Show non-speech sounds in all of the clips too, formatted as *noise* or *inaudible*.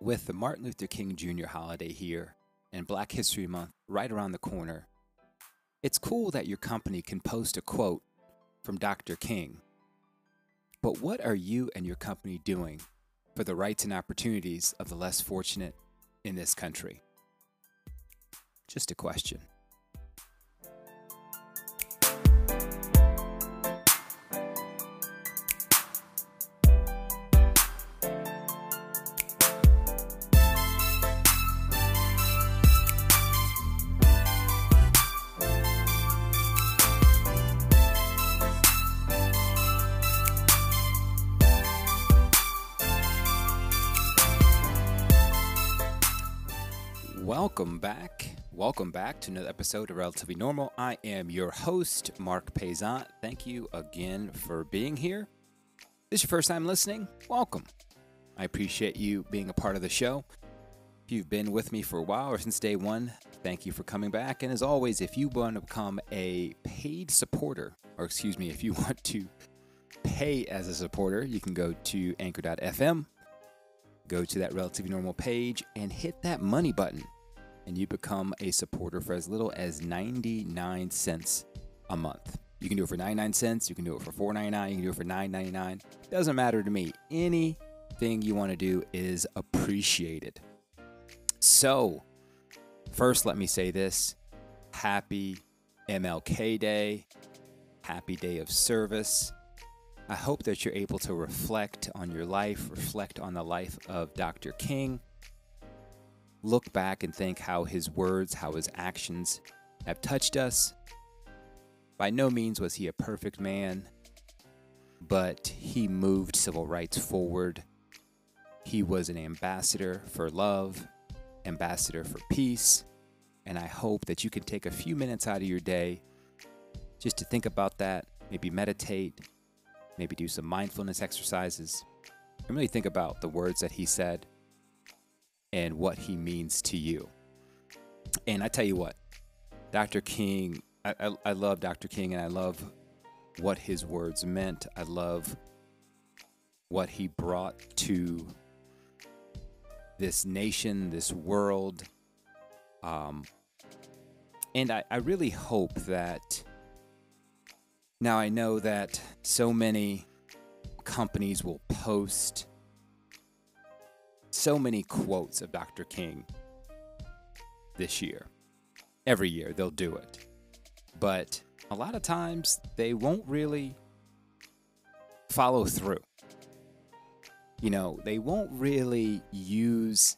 With the Martin Luther King Jr. holiday here and Black History Month right around the corner, it's cool that your company can post a quote from Dr. King. But what are you and your company doing for the rights and opportunities of the less fortunate in this country? Just a question. Welcome back to another episode of Relatively Normal. I am your host, Mark Payzant. Thank you again for being here. This is your first time listening? Welcome. I appreciate you being a part of the show. If you've been with me for a while or since day one, thank you for coming back. And as always, if you want to become a paid supporter, or excuse me, if you *laughs* want to pay as a supporter, you can go to anchor.fm, go to that relatively normal page, and hit that money button and you become a supporter for as little as 99 cents a month. You can do it for 99 cents, you can do it for 4.99, you can do it for 9.99. Doesn't matter to me. Anything you want to do is appreciated. So, first let me say this. Happy MLK Day. Happy day of service. I hope that you're able to reflect on your life, reflect on the life of Dr. King, look back and think how his words, how his actions have touched us. By no means was he a perfect man, but he moved civil rights forward. He was an ambassador for love, ambassador for peace, and I hope that you can take a few minutes out of your day just to think about that, maybe meditate, maybe do some mindfulness exercises, and really think about the words that he said and what he means to you. And I tell you what, Dr. King, I, I, I, love Dr. King and I love what his words meant. I love what he brought to this nation, this world. Um, and I, I really hope that now I know that so many companies will post so many quotes of Dr. King this year. Every year they'll do it. But a lot of times they won't really follow through. You know, they won't really use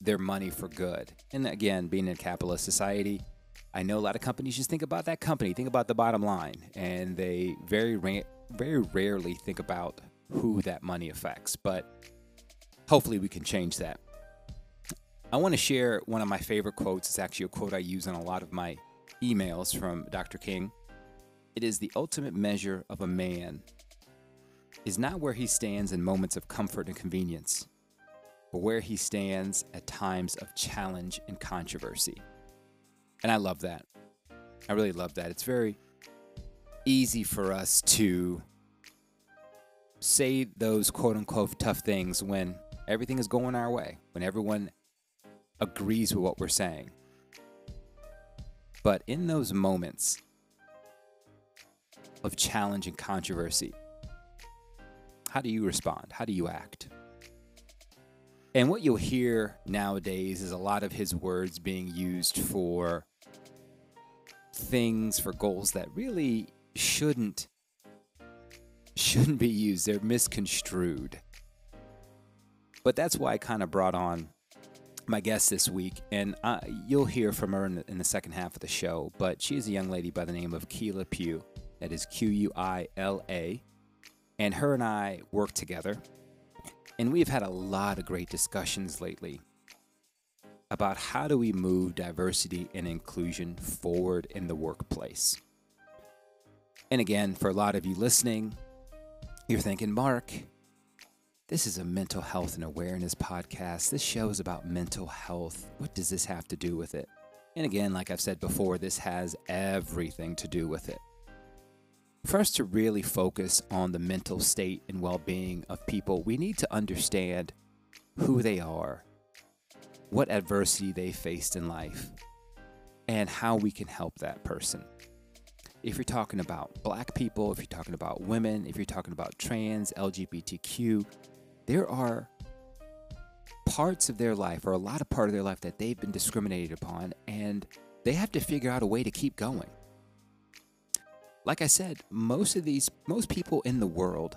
their money for good. And again, being in a capitalist society, I know a lot of companies just think about that company, think about the bottom line, and they very ra- very rarely think about who that money affects. But hopefully we can change that. I want to share one of my favorite quotes. It's actually a quote I use in a lot of my emails from Dr. King. It is the ultimate measure of a man is not where he stands in moments of comfort and convenience, but where he stands at times of challenge and controversy. And I love that. I really love that. It's very easy for us to say those quote unquote tough things when everything is going our way, when everyone agrees with what we're saying. But in those moments of challenge and controversy, how do you respond? How do you act? And what you'll hear nowadays is a lot of his words being used for things, for goals that really shouldn't shouldn't be used. They're misconstrued. But that's why I kind of brought on my guest this week, and uh, you'll hear from her in the, in the, second half of the show. But she is a young lady by the name of Quila Pugh. That is Q U I L A. And her and I work together. And we've had a lot of great discussions lately about how do we move diversity and inclusion forward in the workplace. And again, for a lot of you listening, you're thinking, Mark, this is a mental health and awareness podcast. This show is about mental health. What does this have to do with it? And again, like I've said before, this has everything to do with it. Us to really focus on the mental state and well being of people, we need to understand who they are what adversity they faced in life and how we can help that person. If you're talking about black people, if you're talking about women, if you're talking about trans, LGBTQ, there are parts of their life or a lot of part of their life that they've been discriminated upon and they have to figure out a way to keep going. Like I said, most of these most people in the world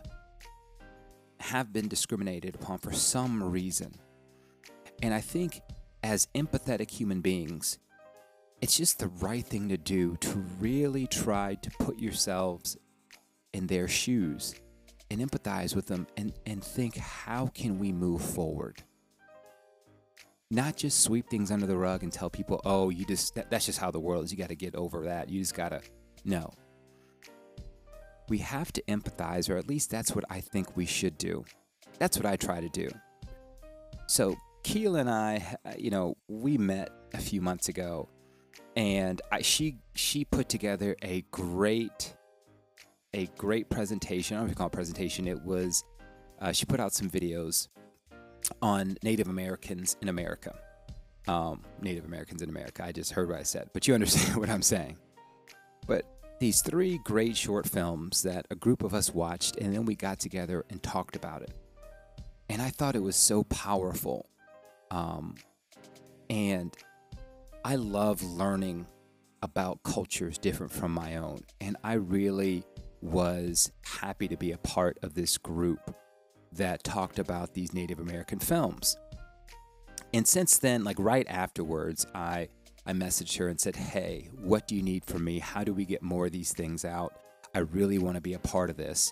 have been discriminated upon for some reason. And I think as empathetic human beings, it's just the right thing to do to really try to put yourselves in their shoes and empathize with them and, and think how can we move forward? Not just sweep things under the rug and tell people, oh, you just, that, that's just how the world is. You got to get over that. You just got to, no. We have to empathize, or at least that's what I think we should do. That's what I try to do. So, Keel and I, uh, you know, we met a few months ago, and I, she she put together a great a great presentation. I don't know if you call it presentation. It was uh, she put out some videos on Native Americans in America. Um, Native Americans in America. I just heard what I said, but you understand *laughs* what I'm saying. But these three great short films that a group of us watched, and then we got together and talked about it. And I thought it was so powerful. Um, and I love learning about cultures different from my own. And I really was happy to be a part of this group that talked about these Native American films. And since then, like right afterwards, I I messaged her and said, "Hey, what do you need from me? How do we get more of these things out? I really want to be a part of this."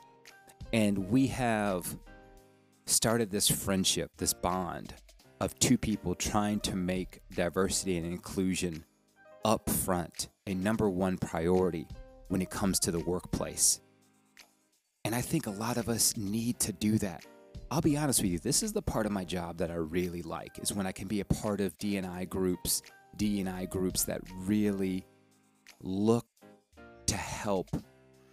And we have started this friendship, this bond of two people trying to make diversity and inclusion up front a number one priority when it comes to the workplace. And I think a lot of us need to do that. I'll be honest with you, this is the part of my job that I really like is when I can be a part of DNI groups, DNI groups that really look to help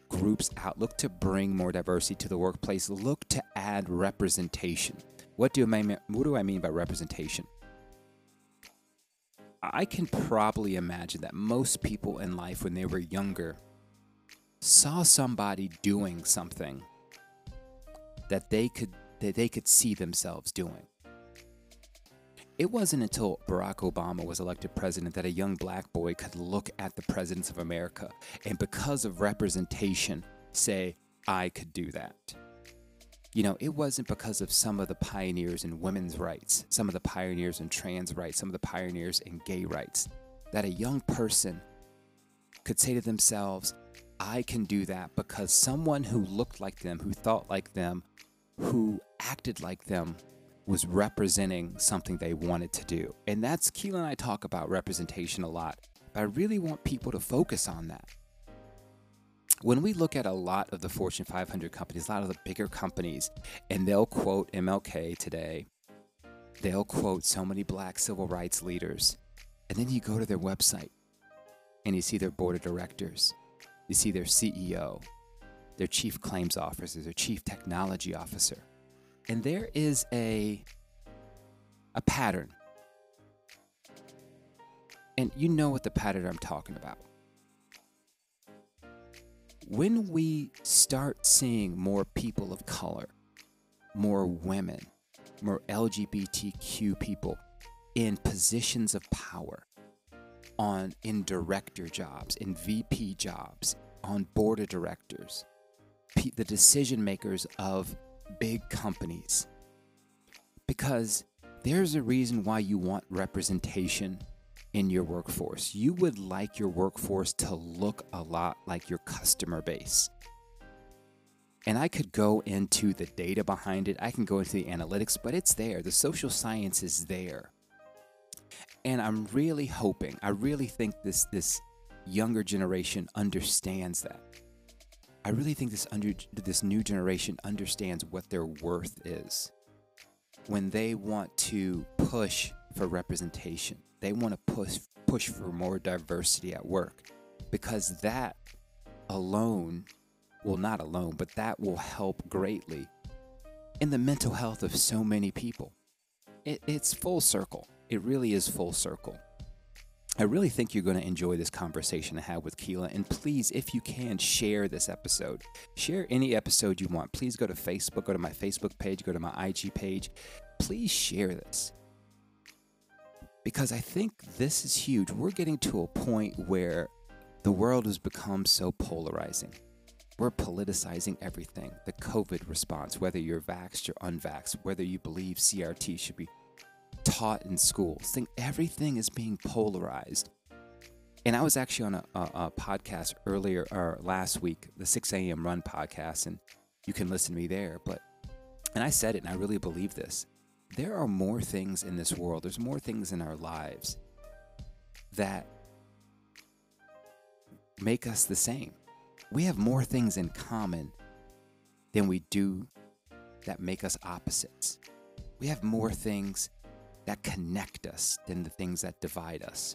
groups out, look to bring more diversity to the workplace, look to add representation. What do I mean, what do I mean by representation? I can probably imagine that most people in life when they were younger saw somebody doing something that they could that they could see themselves doing. It wasn't until Barack Obama was elected president that a young black boy could look at the presidents of America and because of representation say I could do that. You know, it wasn't because of some of the pioneers in women's rights, some of the pioneers in trans rights, some of the pioneers in gay rights, that a young person could say to themselves, I can do that because someone who looked like them, who thought like them, who acted like them was representing something they wanted to do. And that's Keelan and I talk about representation a lot, but I really want people to focus on that when we look at a lot of the Fortune 500 companies, a lot of the bigger companies, and they'll quote MLK today, they'll quote so many black civil rights leaders. And then you go to their website and you see their board of directors, you see their CEO, their chief claims officer, their chief technology officer. And there is a, a pattern. And you know what the pattern I'm talking about when we start seeing more people of color, more women, more LGBTQ people in positions of power, on in director jobs, in VP jobs, on board of directors, the decision makers of big companies. Because there's a reason why you want representation in your workforce. You would like your workforce to look a lot like your customer base. And I could go into the data behind it, I can go into the analytics, but it's there. The social science is there. And I'm really hoping, I really think this this younger generation understands that. I really think this under this new generation understands what their worth is. When they want to push for representation they want to push push for more diversity at work because that alone well not alone but that will help greatly in the mental health of so many people. It, it's full circle it really is full circle. I really think you're going to enjoy this conversation I had with Quila. And please, if you can, share this episode. Share any episode you want. Please go to Facebook, go to my Facebook page, go to my IG page. Please share this. Because I think this is huge. We're getting to a point where the world has become so polarizing. We're politicizing everything. The COVID response, whether you're vaxxed or unvaxxed, whether you believe CRT should be taught in schools. Think everything is being polarized. And I was actually on a, a, a podcast earlier or last week, the 6 a.m. Run podcast, and you can listen to me there. But and I said it, and I really believe this. There are more things in this world. There's more things in our lives that make us the same. We have more things in common than we do that make us opposites. We have more things that connect us than the things that divide us.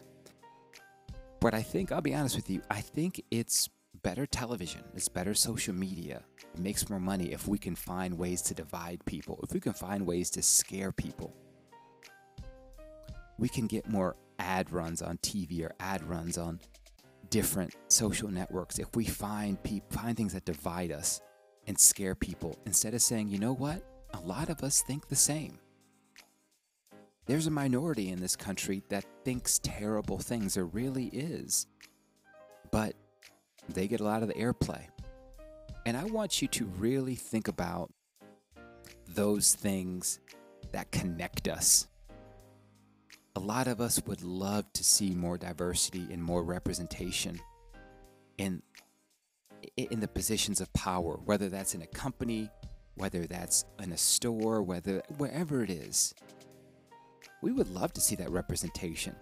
But I think, I'll be honest with you, I think it's better television, it's better social media. It makes more money if we can find ways to divide people, if we can find ways to scare people. We can get more ad runs on TV or ad runs on different social networks if we find pe- find things that divide us and scare people instead of saying, you know what? A lot of us think the same. There's a minority in this country that thinks terrible things. There really is. But they get a lot of the airplay. And I want you to really think about those things that connect us. A lot of us would love to see more diversity and more representation in in the positions of power, whether that's in a company, whether that's in a store, whether wherever it is we would love to see that representation.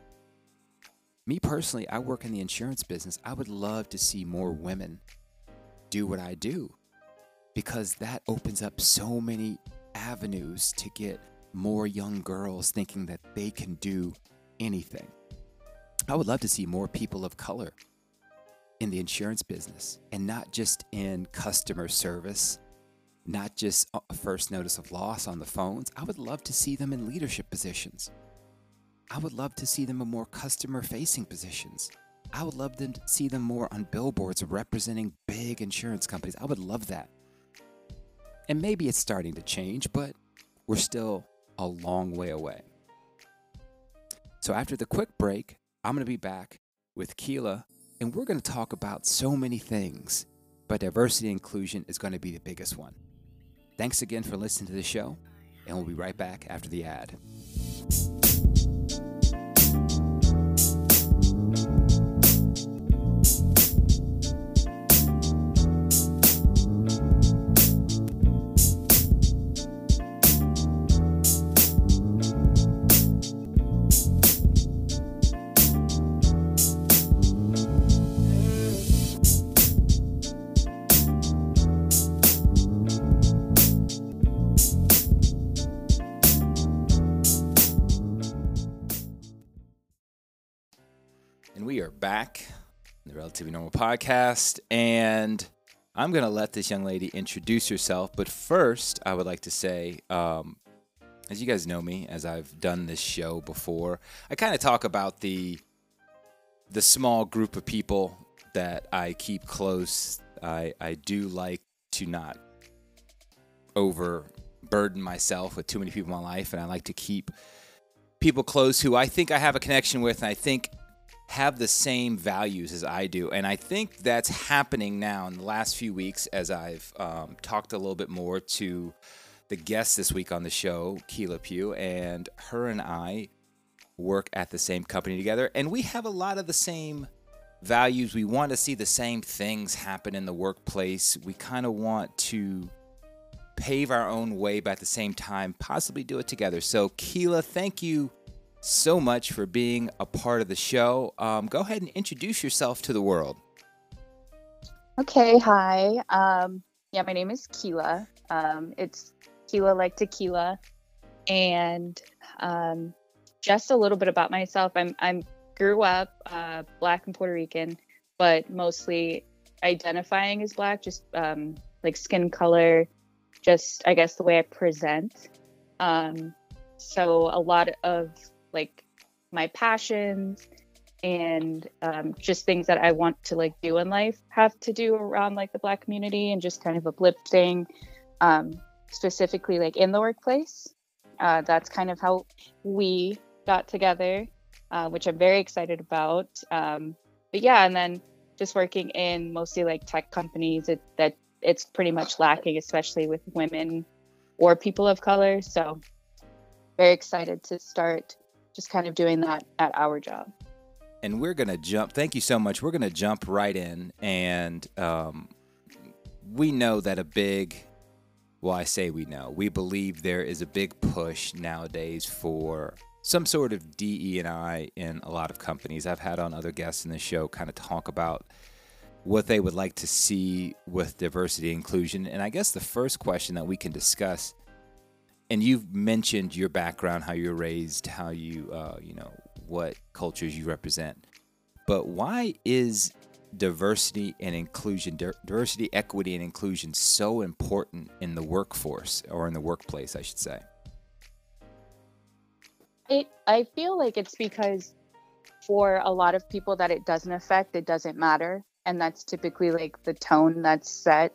Me personally, I work in the insurance business. I would love to see more women do what I do because that opens up so many avenues to get more young girls thinking that they can do anything. I would love to see more people of color in the insurance business and not just in customer service not just a first notice of loss on the phones. I would love to see them in leadership positions. I would love to see them in more customer facing positions. I would love to see them more on billboards representing big insurance companies. I would love that. And maybe it's starting to change, but we're still a long way away. So after the quick break, I'm going to be back with Quila, and we're going to talk about so many things, but diversity and inclusion is going to be the biggest one. Thanks again for listening to the show, and we'll be right back after the ad. The Be Normal podcast, and I'm going to let this young lady introduce herself. But first, I would like to say, um, as you guys know me, as I've done this show before, I kind of talk about the the small group of people that I keep close. I I do like to not overburden myself with too many people in my life, and I like to keep people close who I think I have a connection with, and I think have the same values as I do. And I think that's happening now in the last few weeks as I've um, talked a little bit more to the guest this week on the show, Quila Pugh, and her and I work at the same company together. And we have a lot of the same values. We want to see the same things happen in the workplace. We kind of want to pave our own way, but at the same time, possibly do it together. So, Quila, thank you so much for being a part of the show. Um, go ahead and introduce yourself to the world. Okay, hi. Um, yeah, my name is Quila. Um, it's Quila like tequila, and um, just a little bit about myself. I'm I'm grew up uh, black and Puerto Rican, but mostly identifying as black, just um, like skin color, just I guess the way I present. Um, so a lot of like my passions and um, just things that I want to like do in life have to do around like the Black community and just kind of uplifting, um, specifically like in the workplace. Uh, that's kind of how we got together, uh, which I'm very excited about. Um, but yeah, and then just working in mostly like tech companies, it, that it's pretty much lacking, especially with women or people of color. So very excited to start just kind of doing that at our job. And we're going to jump. Thank you so much. We're going to jump right in. And um, we know that a big, well, I say we know, we believe there is a big push nowadays for some sort of DE and I in a lot of companies. I've had on other guests in the show kind of talk about what they would like to see with diversity inclusion. And I guess the first question that we can discuss and you've mentioned your background, how you're raised, how you, uh, you know, what cultures you represent. But why is diversity and inclusion, diversity, equity, and inclusion so important in the workforce or in the workplace, I should say? I, I feel like it's because for a lot of people that it doesn't affect, it doesn't matter. And that's typically like the tone that's set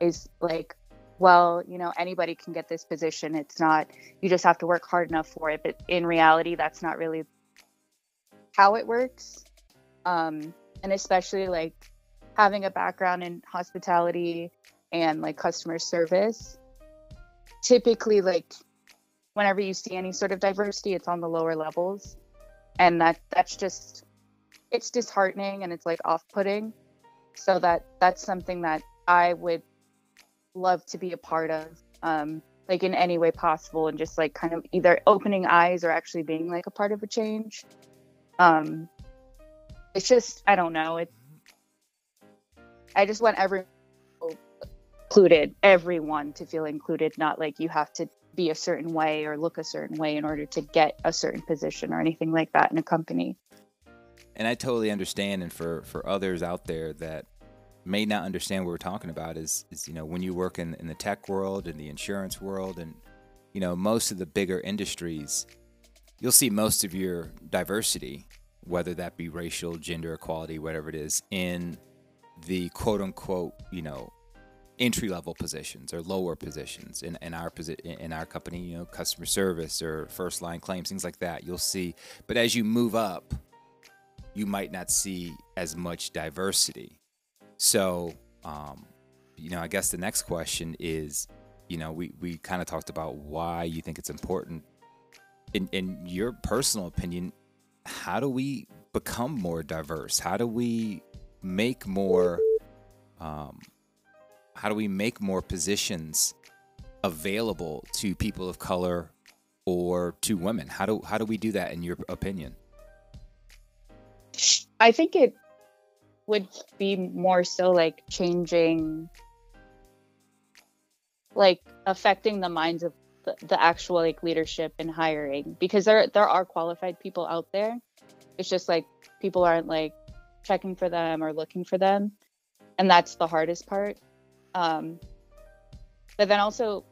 is like well, you know, anybody can get this position. It's not, you just have to work hard enough for it. But in reality, that's not really how it works. Um, and especially like having a background in hospitality and like customer service, typically, like, whenever you see any sort of diversity, it's on the lower levels. And that that's just, it's disheartening and it's like off putting. So that that's something that I would love to be a part of um, like in any way possible and just like kind of either opening eyes or actually being like a part of a change. Um it's just i don't know it i just want everyone included everyone to feel included not like you have to be a certain way or look a certain way in order to get a certain position or anything like that in a company. And i totally understand and for for others out there that may not understand what we're talking about is, is you know when you work in, in the tech world and the insurance world and you know most of the bigger industries you'll see most of your diversity whether that be racial gender equality whatever it is in the quote unquote you know entry level positions or lower positions. In, in our posi- in our company you know customer service or first line claims things like that you'll see. But as you move up you might not see as much diversity so, um, you know, I guess the next question is, you know, we, we kind of talked about why you think it's important. In, in your personal opinion, how do we become more diverse? How do we make more, um, how do we make more positions available to people of color or to women? How do, how do we do that in your opinion? I think it would be more so like changing like affecting the minds of the, the actual like leadership and hiring. Because there there are qualified people out there. It's just like people aren't like checking for them or looking for them. And that's the hardest part. Um but then also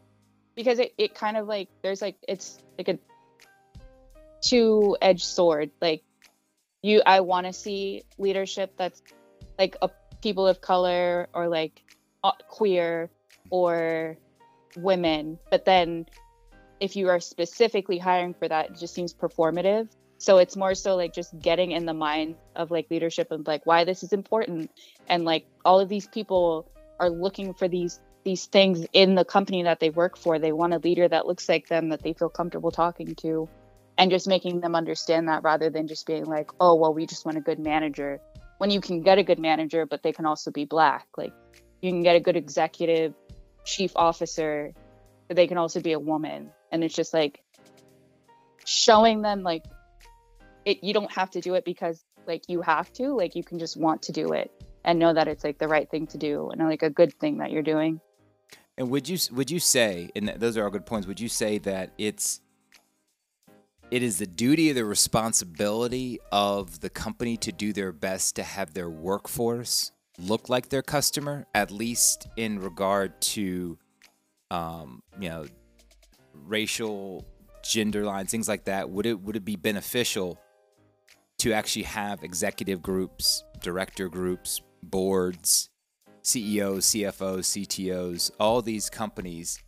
because it, it kind of like there's like it's like a two-edged sword. Like you i want to see leadership that's like a people of color or like queer or women but then if you are specifically hiring for that it just seems performative. So it's more so like just getting in the mind of like leadership and like why this is important. And like all of these people are looking for these these things in the company that they work for. They want a leader that looks like them that they feel comfortable talking to and just making them understand that rather than just being like oh well we just want a good manager when you can get a good manager, but they can also be black. Like you can get a good executive chief officer, but they can also be a woman. And it's just like showing them like it you don't have to do it because like you have to, like you can just want to do it and know that it's like the right thing to do and like a good thing that you're doing. And would you would you say, and those are all good points, would you say that it's it is the duty the responsibility of the company to do their best to have their workforce look like their customer, at least in regard to, um, you know, racial gender lines, things like that, would it would it be beneficial to actually have executive groups, director groups, boards, CEOs, CFOs, CTOs, all these companies,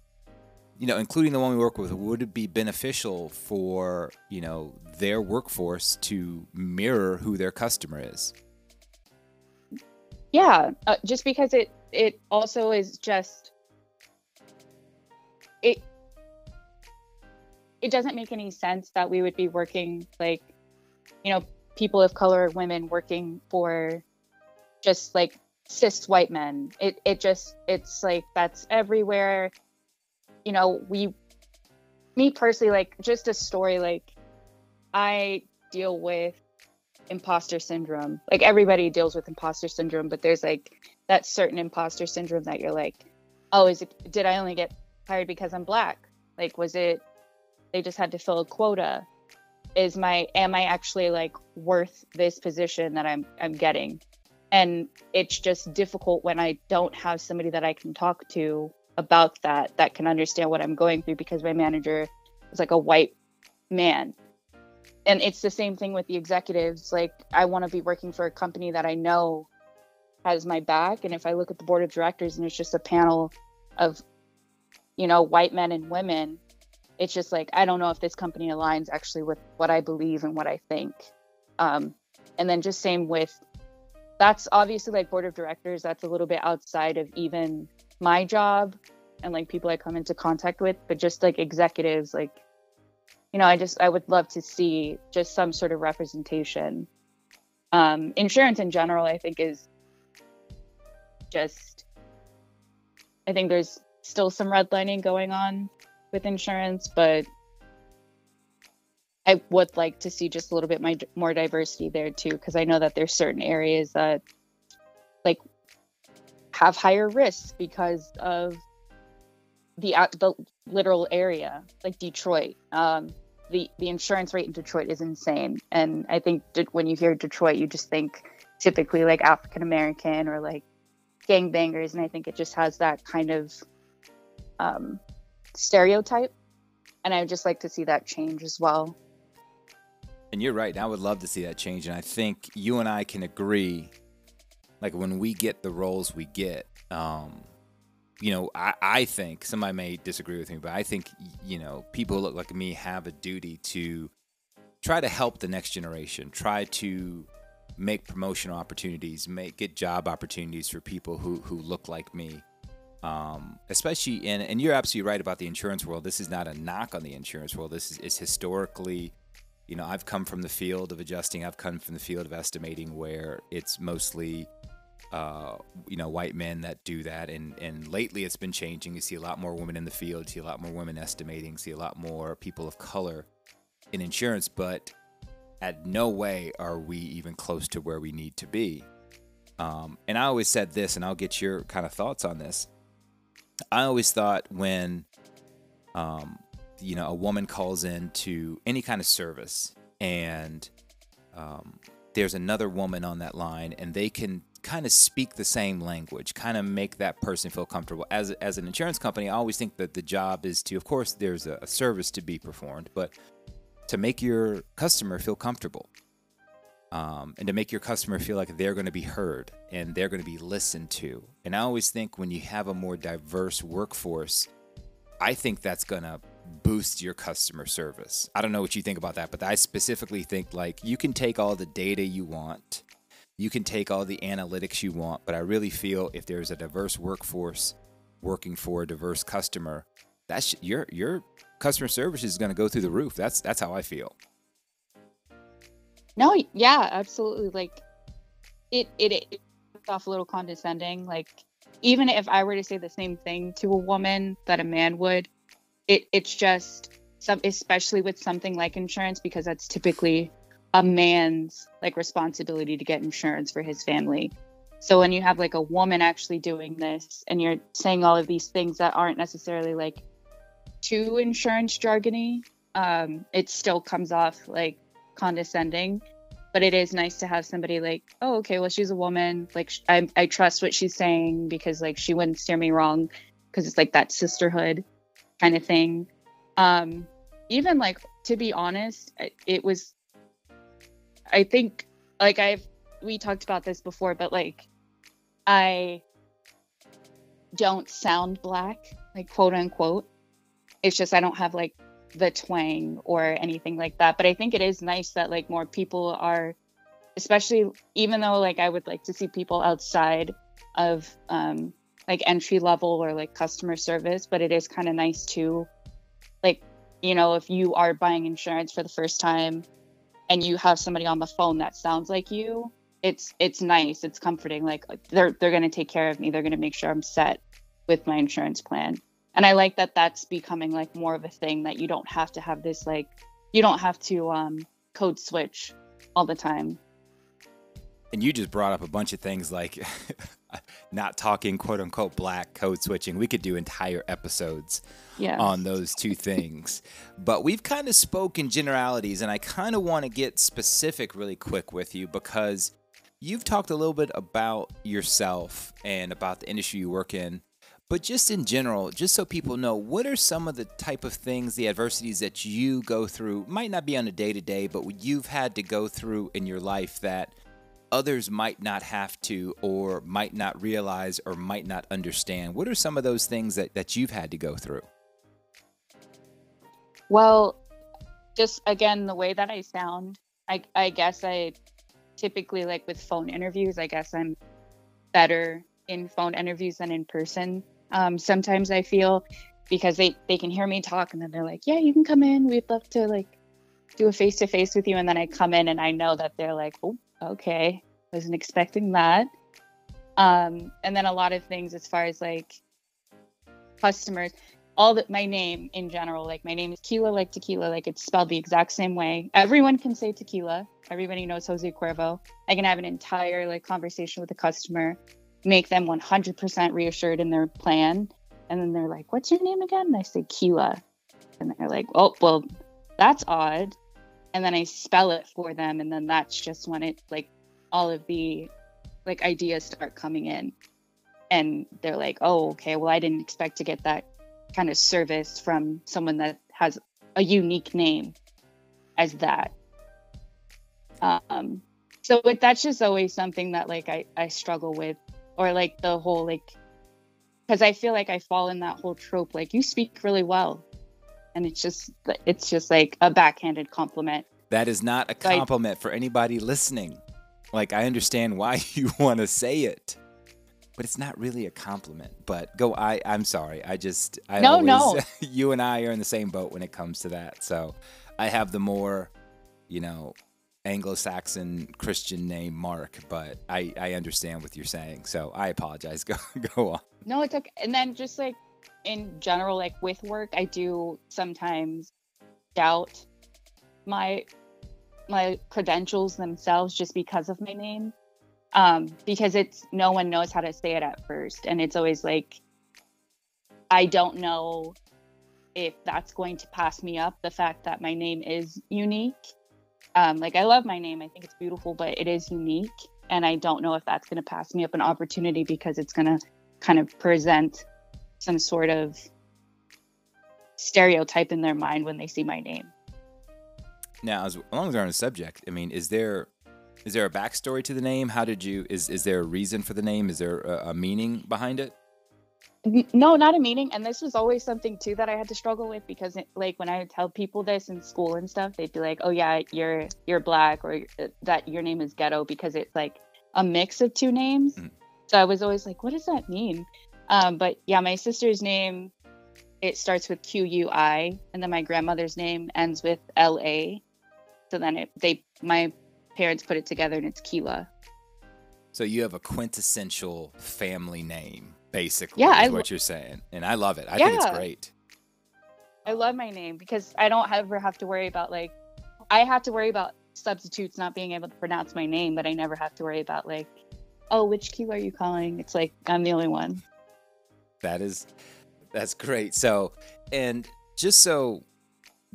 you know, including the one we work with, would it be beneficial for, you know, their workforce to mirror who their customer is? Yeah, uh, just because it it also is just it it doesn't make any sense that we would be working like you know people of color women working for just like cis white men it it just it's like that's everywhere you know we me personally like just a story like i deal with imposter syndrome. Like everybody deals with imposter syndrome but there's like that certain imposter syndrome that you're like oh is it did i only get hired because i'm black? Like was it they just had to fill a quota? Is my am i actually like worth this position that i'm i'm getting? And it's just difficult when i don't have somebody that i can talk to about that that can understand what i'm going through because my manager is like a white man and it's the same thing with the executives like i want to be working for a company that i know has my back and if i look at the board of directors and it's just a panel of you know white men and women it's just like I don't know if this company aligns actually with what I believe and what I think. Um, and then just same with that's obviously like board of directors. That's a little bit outside of even my job and like people I come into contact with, but just like executives, like you know, I just I would love to see just some sort of representation. Um, insurance in general, I think, is just I think there's still some redlining going on with insurance, but I would like to see just a little bit my, more diversity there too, because I know that there's certain areas that have higher risks because of the the literal area, like Detroit. Um, the the insurance rate in Detroit is insane, and I think when you hear Detroit, you just think typically like African American or like gangbangers, and I think it just has that kind of um, stereotype. And I would just like to see that change as well. And you're right. I would love to see that change. And I think you and I can agree like when we get the roles we get, um, you know, I, I think somebody may disagree with me, but I think, you know, people who look like me have a duty to try to help the next generation, try to make promotional opportunities, make get job opportunities for people who, who look like me um, especially in and you're absolutely right about the insurance world. This is not a knock on the insurance world. This is, is historically, you know, I've come from the field of adjusting. I've come from the field of estimating, where it's mostly, uh, you know, white men that do that. And and lately, it's been changing. You see a lot more women in the field. See a lot more women estimating. See a lot more people of color in insurance. But at no way are we even close to where we need to be. Um, and I always said this, and I'll get your kind of thoughts on this. I always thought when, um, you know, a woman calls in to any kind of service and um, there's another woman on that line and they can kind of speak the same language, kind of make that person feel comfortable. As, as an insurance company, I always think that the job is to, of course, there's a, a service to be performed, but to make your customer feel comfortable um, and to make your customer feel like they're going to be heard and they're going to be listened to. And I always think when you have a more diverse workforce, I think that's going to boost your customer service. I don't know what you think about that, but I specifically think like you can take all the data you want, you can take all the analytics you want, but I really feel if there's a diverse workforce working for a diverse customer, that's your your customer service is going to go through the roof. That's that's how I feel. No, yeah, absolutely. Like it, it, it off a little condescending. Like even if I were to say the same thing to a woman that a man would, it, it's just some, especially with something like insurance, because that's typically a man's like responsibility to get insurance for his family. So when you have like a woman actually doing this and you're saying all of these things that aren't necessarily like too insurance jargony, um, it still comes off like condescending but it is nice to have somebody like oh okay well she's a woman like I, I trust what she's saying because like she wouldn't steer me wrong because it's like that sisterhood kind of thing um even like to be honest, it was. I think like I've we talked about this before, but like I don't sound black, like quote unquote. It's just I don't have like the twang or anything like that. But I think it is nice that like more people are, especially even though like I would like to see people outside of um, like entry level or like customer service, but it is kind of nice to like, you know, if you are buying insurance for the first time and you have somebody on the phone that sounds like you, it's it's nice, it's comforting. Like they're they're gonna take care of me. They're gonna make sure I'm set with my insurance plan and i like that that's becoming like more of a thing that you don't have to have this like you don't have to um code switch all the time and you just brought up a bunch of things like *laughs* *laughs* not talking quote unquote black code switching. We could do entire episodes yes. on those two things. But we've kind of spoken generalities and i kind of want to get specific really quick with you because you've talked a little bit about yourself and about the industry you work in. But just in general, just so people know, what are some of the type of things, the adversities that you go through, might not be on a day to day, but you've had to go through in your life that others might not have to, or might not realize, or might not understand? What are some of those things that, that you've had to go through? Well, just again, the way that I sound, I, I guess I typically like with phone interviews, I guess I'm better in phone interviews than in person um, sometimes I feel because they they can hear me talk and then they're like, yeah, you can come in. We'd love to like do a face to face with you. And then I come in and I know that they're like, oh, okay, wasn't expecting that. Um, and then a lot of things as far as like customers, all that my name in general, like my name is Quila like tequila, like it's spelled the exact same way. Everyone can say tequila. Everybody knows Jose Cuervo. I can have an entire like conversation with a customer make them 100% reassured in their plan. And then they're like, What's your name again? And I say, Quila. And they're like, Oh, well, that's odd. And then I spell it for them. And then that's just when it, like, all of the like ideas start coming in. And they're like, Oh, okay, well, I didn't expect to get that kind of service from someone that has a unique name as that. Um, so it, that's just always something that like I, I struggle with or like the whole like because I feel like I fall in that whole trope like you speak really well and it's just it's just like a backhanded compliment that is not a compliment for anybody listening like I understand *laughs* why you want to say it but it's not really a compliment but go I I'm sorry I just I no always, no *laughs* you and I are in the same boat when it comes to that so I have the more you know Anglo-Saxon Christian name Mark, but I I understand what you're saying. So I apologize. *laughs* Go go on. No, it's okay. And then just like in general, like with work, I do sometimes doubt my my credentials themselves just because of my name. Um, because it's no one knows how to say it at first, and it's always like I don't know if that's going to pass me up. The fact that my name is unique um, like I love my name. I think it's beautiful, but it is unique. And I don't know if that's going to pass me up an opportunity because it's going to kind of present some sort of stereotype in their mind when they see my name. Now, as long as we're on the subject, I mean, is there is there a backstory to the name? How did you is is there a reason for the name? Is there a, a meaning behind it? no not a meaning and this was always something too that i had to struggle with because it, like when i would tell people this in school and stuff they'd be like oh yeah you're you're black or uh, that your name is ghetto because it's like a mix of two names mm. so i was always like what does that mean um, but yeah my sister's name it starts with q-u-i and then my grandmother's name ends with l-a so then it, they my parents put it together and it's Quila. so you have a quintessential family name basically yeah, is I, what you're saying. And I love it. I yeah. think it's great. I love my name because I don't ever have to worry about like I have to worry about substitutes not being able to pronounce my name, but I never have to worry about like, oh, which key are you calling? It's like I'm the only one. That is that's great. So and just so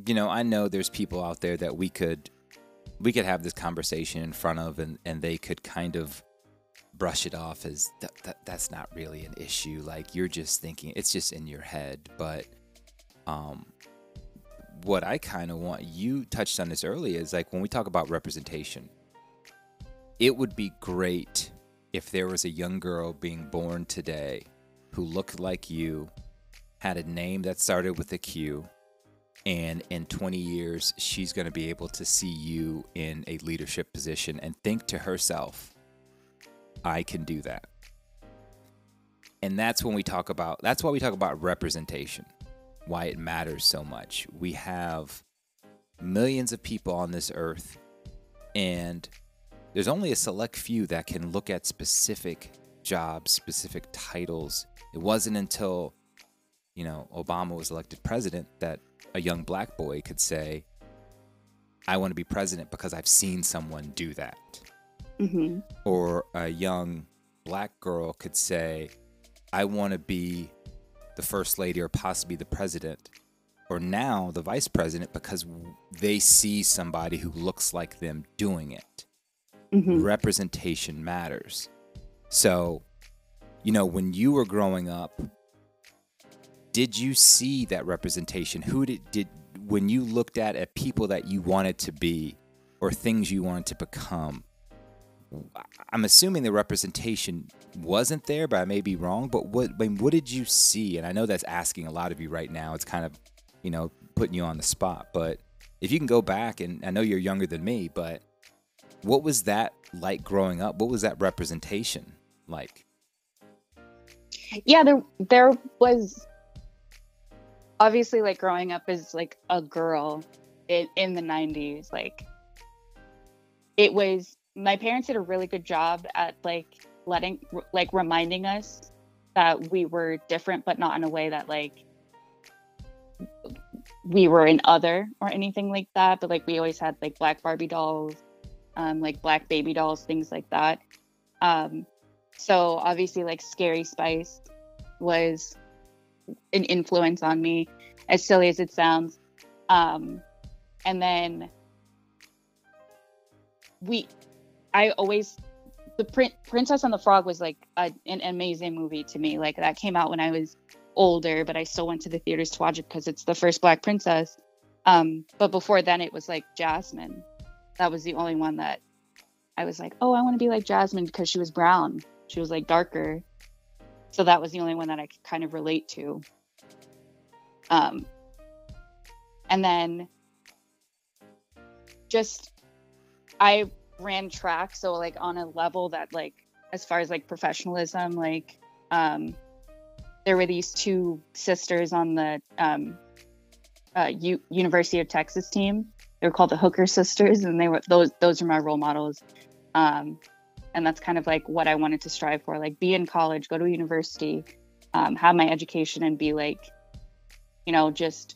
you know, I know there's people out there that we could we could have this conversation in front of and, and they could kind of brush it off as that, that that's not really an issue. Like you're just thinking it's just in your head. But um, what I kind of want you touched on this earlier is like when we talk about representation, it would be great if there was a young girl being born today who looked like you, had a name that started with a Q, and in 20 years, she's going to be able to see you in a leadership position and think to herself, I can do that. And that's when we talk about, that's why we talk about representation, why it matters so much. We have millions of people on this earth, and there's only a select few that can look at specific jobs, specific titles. It wasn't until, you know, Obama was elected president that a young black boy could say, I want to be president because I've seen someone do that. Mm-hmm. Or a young black girl could say, I want to be the first lady or possibly the president. Or now the vice president because they see somebody who looks like them doing it. Mm-hmm. Representation matters. So, you know, when you were growing up, did you see that representation? Who did did when you looked at at people that you wanted to be or things you wanted to become? I'm assuming the representation wasn't there, but I may be wrong. But what I mean, what did you see? And I know that's asking a lot of you right now. It's kind of, you know, putting you on the spot. But if you can go back, and I know you're younger than me, but what was that like growing up? What was that representation like? Yeah, there there was obviously like growing up as like a girl in, in the 90s like it was my parents did a really good job at like letting like reminding us that we were different but not in a way that like we were an other or anything like that but like we always had like black barbie dolls um like black baby dolls things like that. Um so obviously like scary spice was an influence on me, as silly as it sounds. Um, and then we, I always, the Prin- Princess and the Frog was like a, an amazing movie to me. Like that came out when I was older, but I still went to the theaters to watch it because it's the first Black Princess. Um, but before then, it was like Jasmine. That was the only one that I was like, oh, I want to be like Jasmine because she was brown. She was like darker. So that was the only one that I could kind of relate to. Um, and then just I ran track, so like on a level that like as far as like professionalism, like um, there were these two sisters on the um, uh, U- University of Texas team. They were called the Hooker Sisters, and they were those those are my role models. Um, and that's kind of like what I wanted to strive for, like be in college, go to a university, um, have my education, and be like you know, just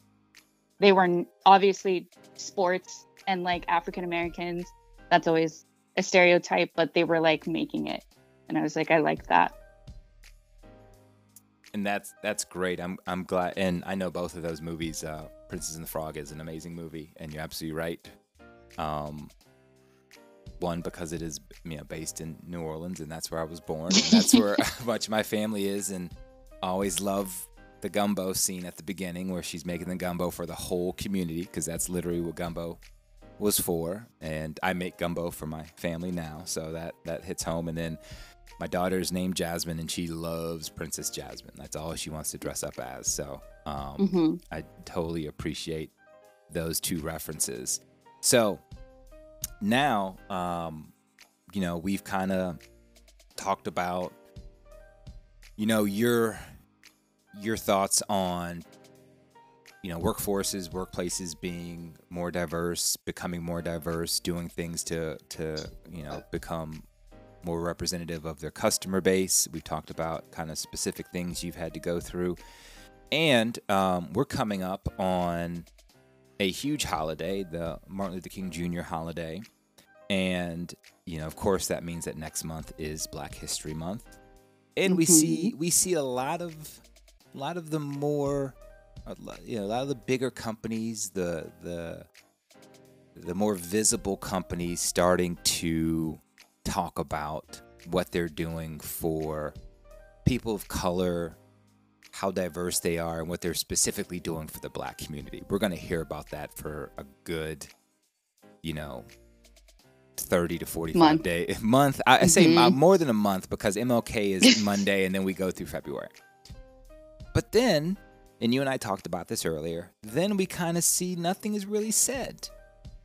they were obviously sports and like African Americans. That's always a stereotype, but they were like making it, and I was like, I like that. And that's that's great. I'm I'm glad, and I know both of those movies. Uh, Princess and the Frog is an amazing movie, and you're absolutely right. Um, one because it is you know based in New Orleans, and that's where I was born, and that's where *laughs* *laughs* much of my family is, and I always love the gumbo scene at the beginning where she's making the gumbo for the whole community because that's literally what gumbo was for and i make gumbo for my family now so that that hits home and then my daughter's named jasmine and she loves princess jasmine that's all she wants to dress up as so um, mm-hmm. i totally appreciate those two references so now um, you know we've kind of talked about you know your your thoughts on you know workforces workplaces being more diverse becoming more diverse doing things to to you know become more representative of their customer base. We've talked about kind of specific things you've had to go through. And um, we're coming up on a huge holiday the martin luther king jr holiday and you know of course that means that next month is black history month and mm-hmm. we see we see a lot of a lot of the more, you know, a lot of the bigger companies, the the the more visible companies starting to talk about what they're doing for people of color, how diverse they are and what they're specifically doing for the black community. We're going to hear about that for a good, you know, 30 to 45 Month. day month. I, I say uh, more than a month because MLK is *laughs* Monday and then we go through February. But then, and you and I talked about this earlier, then we kind of see nothing is really said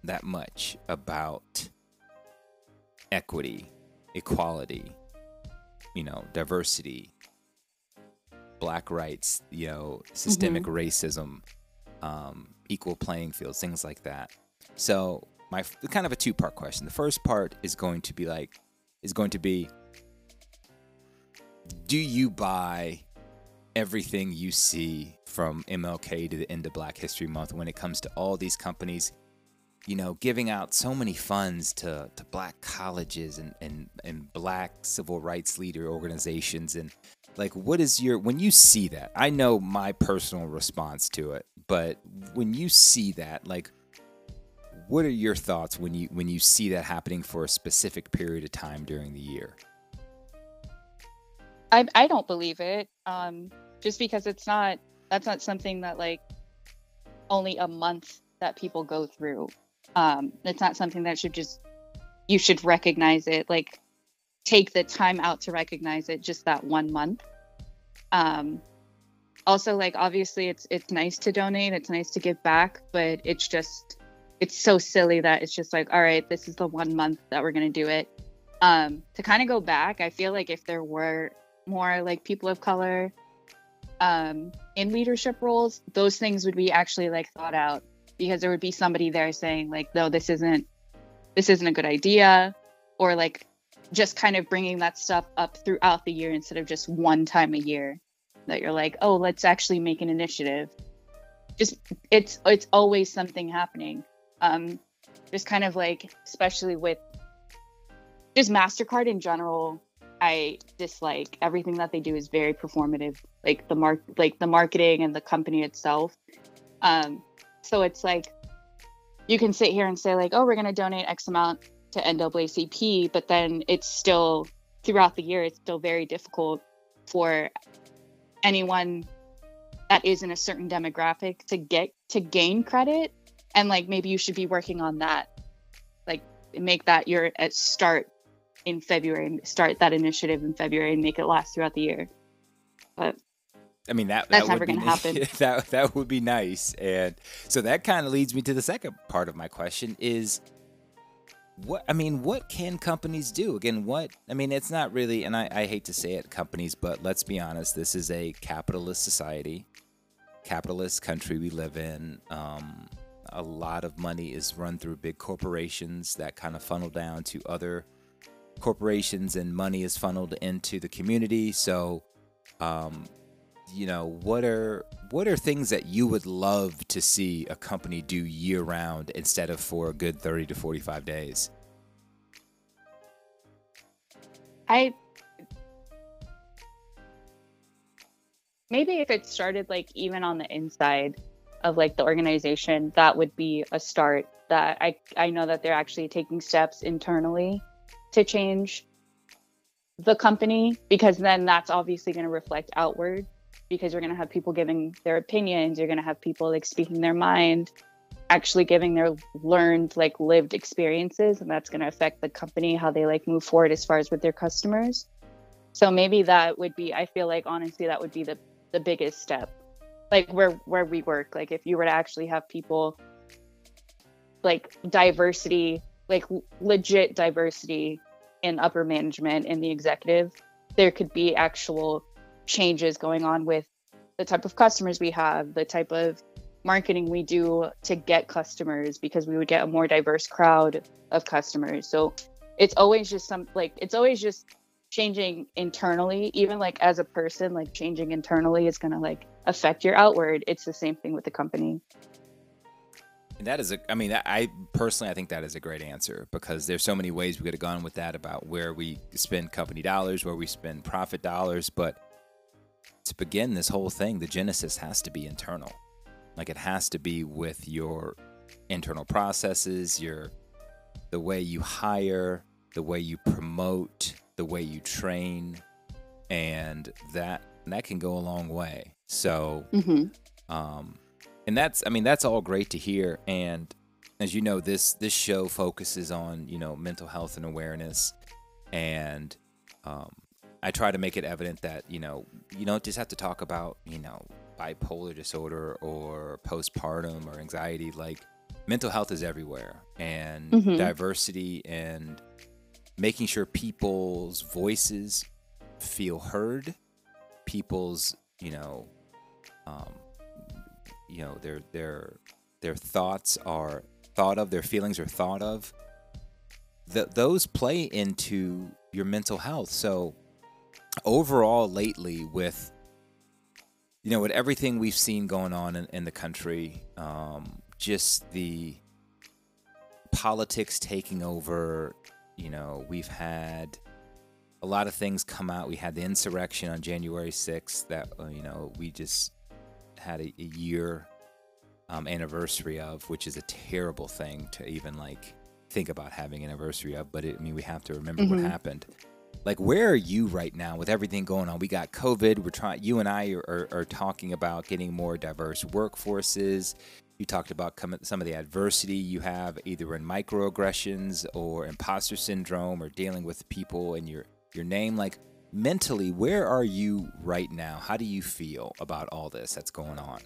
that much about equity, equality, you know, diversity, black rights, you know, systemic racism, um, equal playing fields, things like that. So, my kind of a two part question. The first part is going to be like, is going to be, do you buy everything you see from MLK to the end of Black History Month when it comes to all these companies, you know, giving out so many funds to, to black colleges and, and, and black civil rights leader organizations and like what is your when you see that i know my personal response to it but when you see that like what are your thoughts when you when you see that happening for a specific period of time during the year I I don't believe it. Um, just because it's not that's not something that like only a month that people go through. Um, it's not something that should just you should recognize it. Like take the time out to recognize it just that one month. Um, also like obviously it's it's nice to donate, it's nice to give back, but it's just it's so silly that it's just like all right, this is the one month that we're gonna do it. Um, to kind of go back, I feel like if there were more like people of color um, in leadership roles, those things would be actually like thought out because there would be somebody there saying like, no, this isn't this isn't a good idea, or like just kind of bringing that stuff up throughout the year instead of just one time a year that you're like, oh, let's actually make an initiative. Just it's it's always something happening. Um, just kind of like, especially with just Mastercard in general, I dislike everything that they do is very performative, like the mark, like the marketing and the company itself. Um, so it's like you can sit here and say like, oh, we're gonna donate X amount to NAACP, but then it's still throughout the year, it's still very difficult for anyone that is in a certain demographic to get to gain credit, and like maybe you should be working on that, like make that your at start in February, start that initiative in February and make it last throughout the year. But I mean that That's that never gonna happen. *laughs* that that would be nice, and so that kind of leads me to the second part of my question: is what I mean, what can companies do? Again, what I mean, it's not really, and I, I hate to say it, companies, but let's be honest, this is a capitalist society, capitalist country we live in. Um, a lot of money is run through big corporations that kind of funnel down to other corporations, and money is funneled into the community. So, um, you know, what are what are things that you would love to see a company do year round instead of for a good thirty to forty five days? I maybe if it started like even on the inside of like the organization, that would be a start. That I I know that they're actually taking steps internally to change the company because then that's obviously going to reflect outward because you're going to have people giving their opinions you're going to have people like speaking their mind actually giving their learned like lived experiences and that's going to affect the company how they like move forward as far as with their customers. So maybe that would be i feel like honestly that would be the the biggest step. Like where where we work like if you were to actually have people like diversity like legit diversity in upper management in the executive there could be actual changes going on with the type of customers we have the type of marketing we do to get customers because we would get a more diverse crowd of customers. So it's always just some like it's always just changing internally. Even like as a person like changing internally is going to like affect your outward. It's the same thing with the company. And that is a, I mean, I personally, I think that is a great answer because there's so many ways we could have gone with that about where we spend company dollars, where we spend profit dollars. But to begin this whole thing, the genesis has to be internal. Like it has to be with your internal processes, your, the way you hire, the way you promote, the way you train. And that, that can go a long way. So, hmm um, and that's I mean that's all great to hear. And as you know, this this show focuses on you know mental health and awareness, and um, I try to make it evident that you know you don't just have to talk about you know bipolar disorder or postpartum or anxiety. Like mental health is everywhere, and Mhm. diversity and making sure people's voices feel heard, people's you know, um, you know their their their thoughts are thought of, their feelings are thought of. Th- those play into your mental health. So overall, lately, with you know, with everything we've seen going on in, in the country, um, just the politics taking over. You know, we've had a lot of things come out. We had the insurrection on January 6th that, uh, you know, we just had a, a year um, anniversary of, which is a terrible thing to even like think about having anniversary of. But it, I mean, we have to remember what Mhm. happened. Like, where are you right now with everything going on? We got COVID. We're trying. You and I are, are, are talking about getting more diverse workforces. You talked about come, some of the adversity you have either in microaggressions or imposter syndrome or dealing with people and your your name. Like mentally, where are you right now? How do you feel about all this that's going on?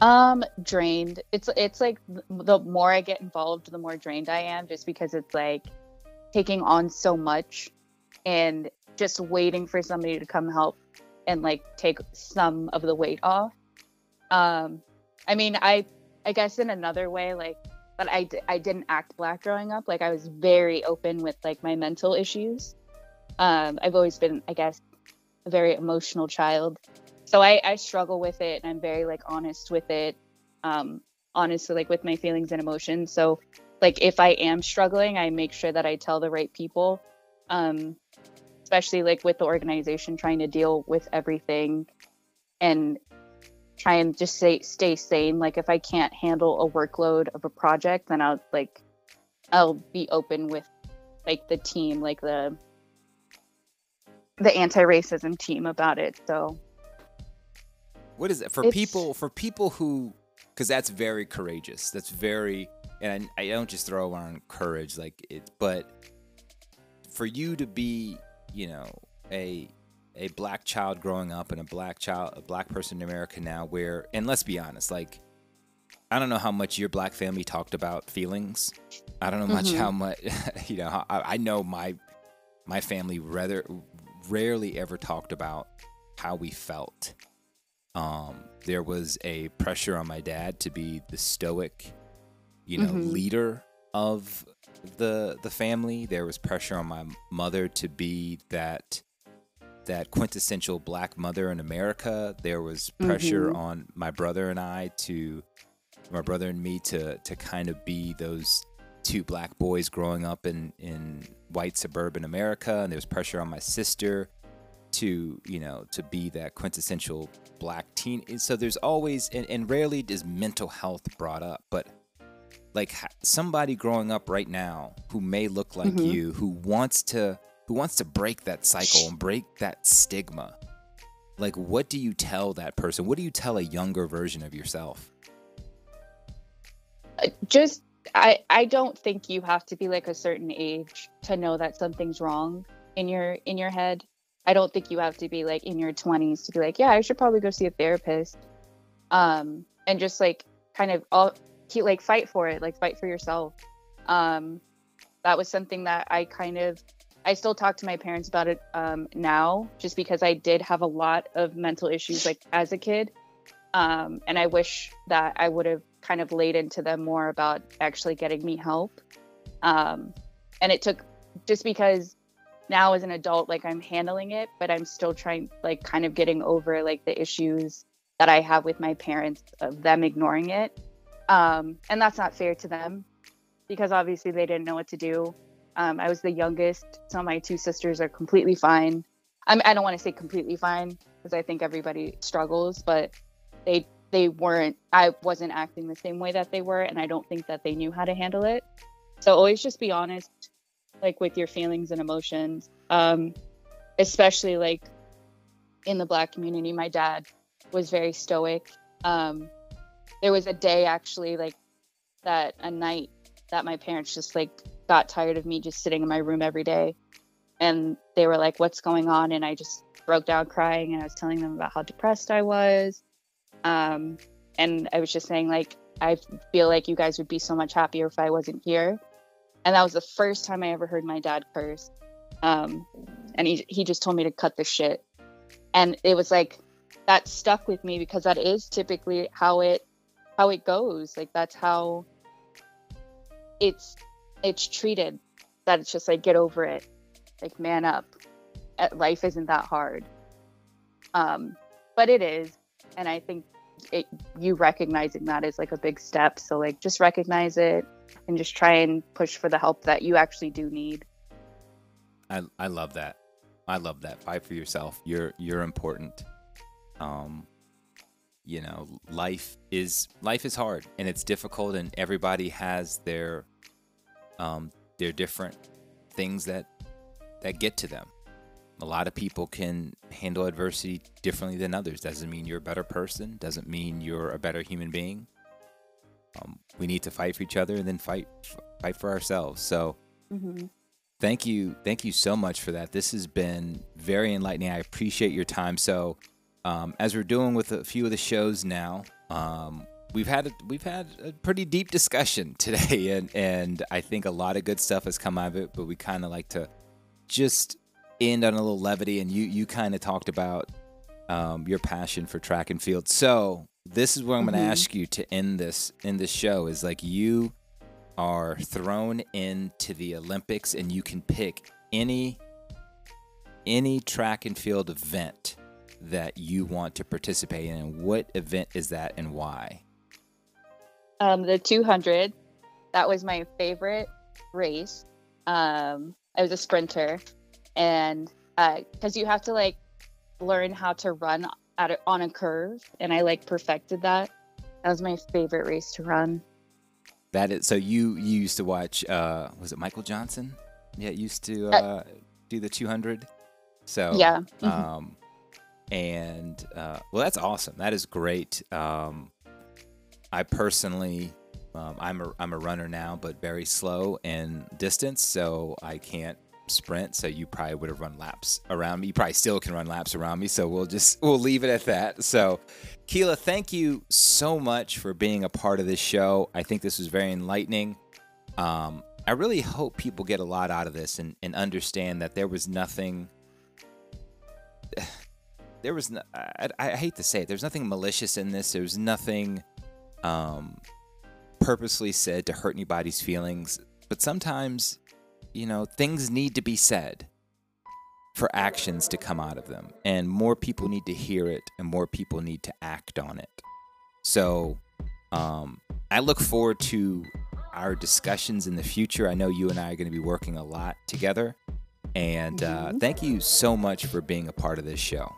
Um, drained. It's it's like the more I get involved, the more drained I am, just because it's like taking on so much and just waiting for somebody to come help and like take some of the weight off. Um, I mean, I I guess in another way, like, but I I didn't act black growing up. Like I was very open with like my mental issues. Um, I've always been, I guess, a very emotional child so I, I struggle with it and i'm very like honest with it um honestly like with my feelings and emotions so like if i am struggling i make sure that i tell the right people um especially like with the organization trying to deal with everything and try and just say stay sane like if i can't handle a workload of a project then i'll like i'll be open with like the team like the the anti-racism team about it so What is it for It's- people? For people who, because that's very courageous. That's very, and I, I don't just throw around courage like it, but for you to be, you know, a a black child growing up and a black child, a black person in America now, where, and let's be honest, like, I don't know how much your black family talked about feelings. I don't know much Mhm. how much, *laughs* you know, how- I know my my family rather rarely ever talked about how we felt. Um, there was a pressure on my dad to be the stoic, you know, Mhm. leader of the the family. There was pressure on my mother to be that that quintessential black mother in America. There was pressure Mhm. on my brother and I to my brother and me to to kind of be those two black boys growing up in in white suburban America and there was pressure on my sister to you know to be that quintessential black teen so there's always and, and rarely is mental health brought up but like somebody growing up right now who may look like Mhm. you who wants to who wants to break that cycle and break that stigma like what do you tell that person what do you tell a younger version of yourself Uh, just I I don't think you have to be like a certain age to know that something's wrong in your in your head. I don't think you have to be like in your 20s to be like, yeah, I should probably go see a therapist. Um and just like kind of all keep like fight for it, like fight for yourself. Um that was something that I kind of I still talk to my parents about it um now just because I did have a lot of mental issues like as a kid. Um and I wish that I would have kind of laid into them more about actually getting me help. Um, and it took just because now as an adult, like I'm handling it, but I'm still trying, like, kind of getting over like the issues that I have with my parents of them ignoring it. Um, and that's not fair to them because obviously they didn't know what to do. Um, I was the youngest, so my two sisters are completely fine. I, I don't want to say completely fine because I think everybody struggles, but they they weren't i wasn't acting the same way that they were and i don't think that they knew how to handle it so always just be honest like with your feelings and emotions um especially like in the black community. My dad was very stoic. Um, there was a day actually like that a night that my parents just like got tired of me just sitting in my room every day. And they were like what's going on? And i just broke down crying and i was telling them about how depressed i was. Um, and i was just saying like i feel like you guys would be so much happier if i wasn't here. And that was the first time i ever heard my dad curse. Um, and he, he just told me to cut the shit. And it was like that stuck with me because that is typically how it how it goes like that's how it's it's treated that it's just like get over it. Like man up. Uh, life isn't that hard. Um but it is and i think it, you recognizing that is like a big step. So like just recognize it and just try and push for the help that you actually do need. I i love that. I love that. Fight for yourself. You're you're important. Um you know life is life is hard and it's difficult and everybody has their um their different things that that get to them. A lot of people can handle adversity differently than others. Doesn't mean you're a better person. Doesn't mean you're a better human being. Um, we need to fight for each other and then fight fight for ourselves. So mm-hmm. thank you thank you so much for that. This has been very enlightening. I appreciate your time. So um, as we're doing with a few of the shows now, um, we've had a, we've had a pretty deep discussion *laughs* today, and and I think a lot of good stuff has come out of it. But we kind of like to just end on a little levity, and you you kind of talked about um, your passion for track and field. So this is what I'm going to mm-hmm. ask you to end this in this show is like you are thrown into the Olympics, and you can pick any any track and field event that you want to participate in. What event is that and why? Um, the 200. That was my favorite race. Um, I was a sprinter, and because uh, you have to like learn how to run at a, on a curve, and I like perfected that. That was my favorite race to run. That is so you you used to watch uh was it Michael Johnson? Yeah, used to uh, uh do the 200. So yeah. Mm-hmm. Um and uh, well, that's awesome. That is great. Um, I personally, um, I'm a I'm a runner now, but very slow in distance, so I can't sprint. So you probably would have run laps around me. You probably still can run laps around me. So we'll just *laughs* we'll leave it at that. So, Quila, thank you so much for being a part of this show. I think this was very enlightening. Um, I really hope people get a lot out of this and, and understand that there was nothing there was no, I, I, hate to say it there's nothing malicious in this. There's nothing um, purposely said to hurt anybody's feelings. But sometimes you know things need to be said for actions to come out of them. And more people need to hear it and more people need to act on it. So um, i look forward to our discussions in the future. I know you and i are going to be working a lot together. And uh, mm-hmm. thank you so much for being a part of this show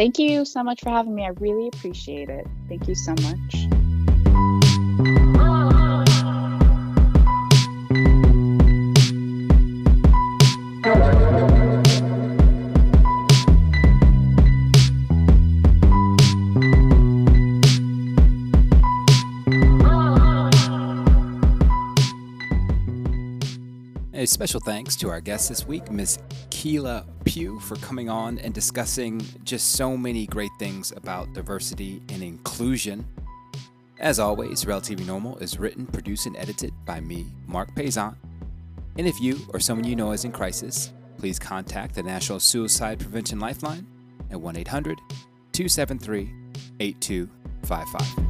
Thank you so much for having me. I really appreciate it. Thank you so much. A special thanks to our guest this week, Ms. Quila Pugh, for coming on and discussing just so many great things about diversity and inclusion. As always, Relatively Normal is written, produced, and edited by me, Mark Payson. And if you or someone you know is in crisis, please contact the National Suicide Prevention Lifeline at 1 800 273 8255.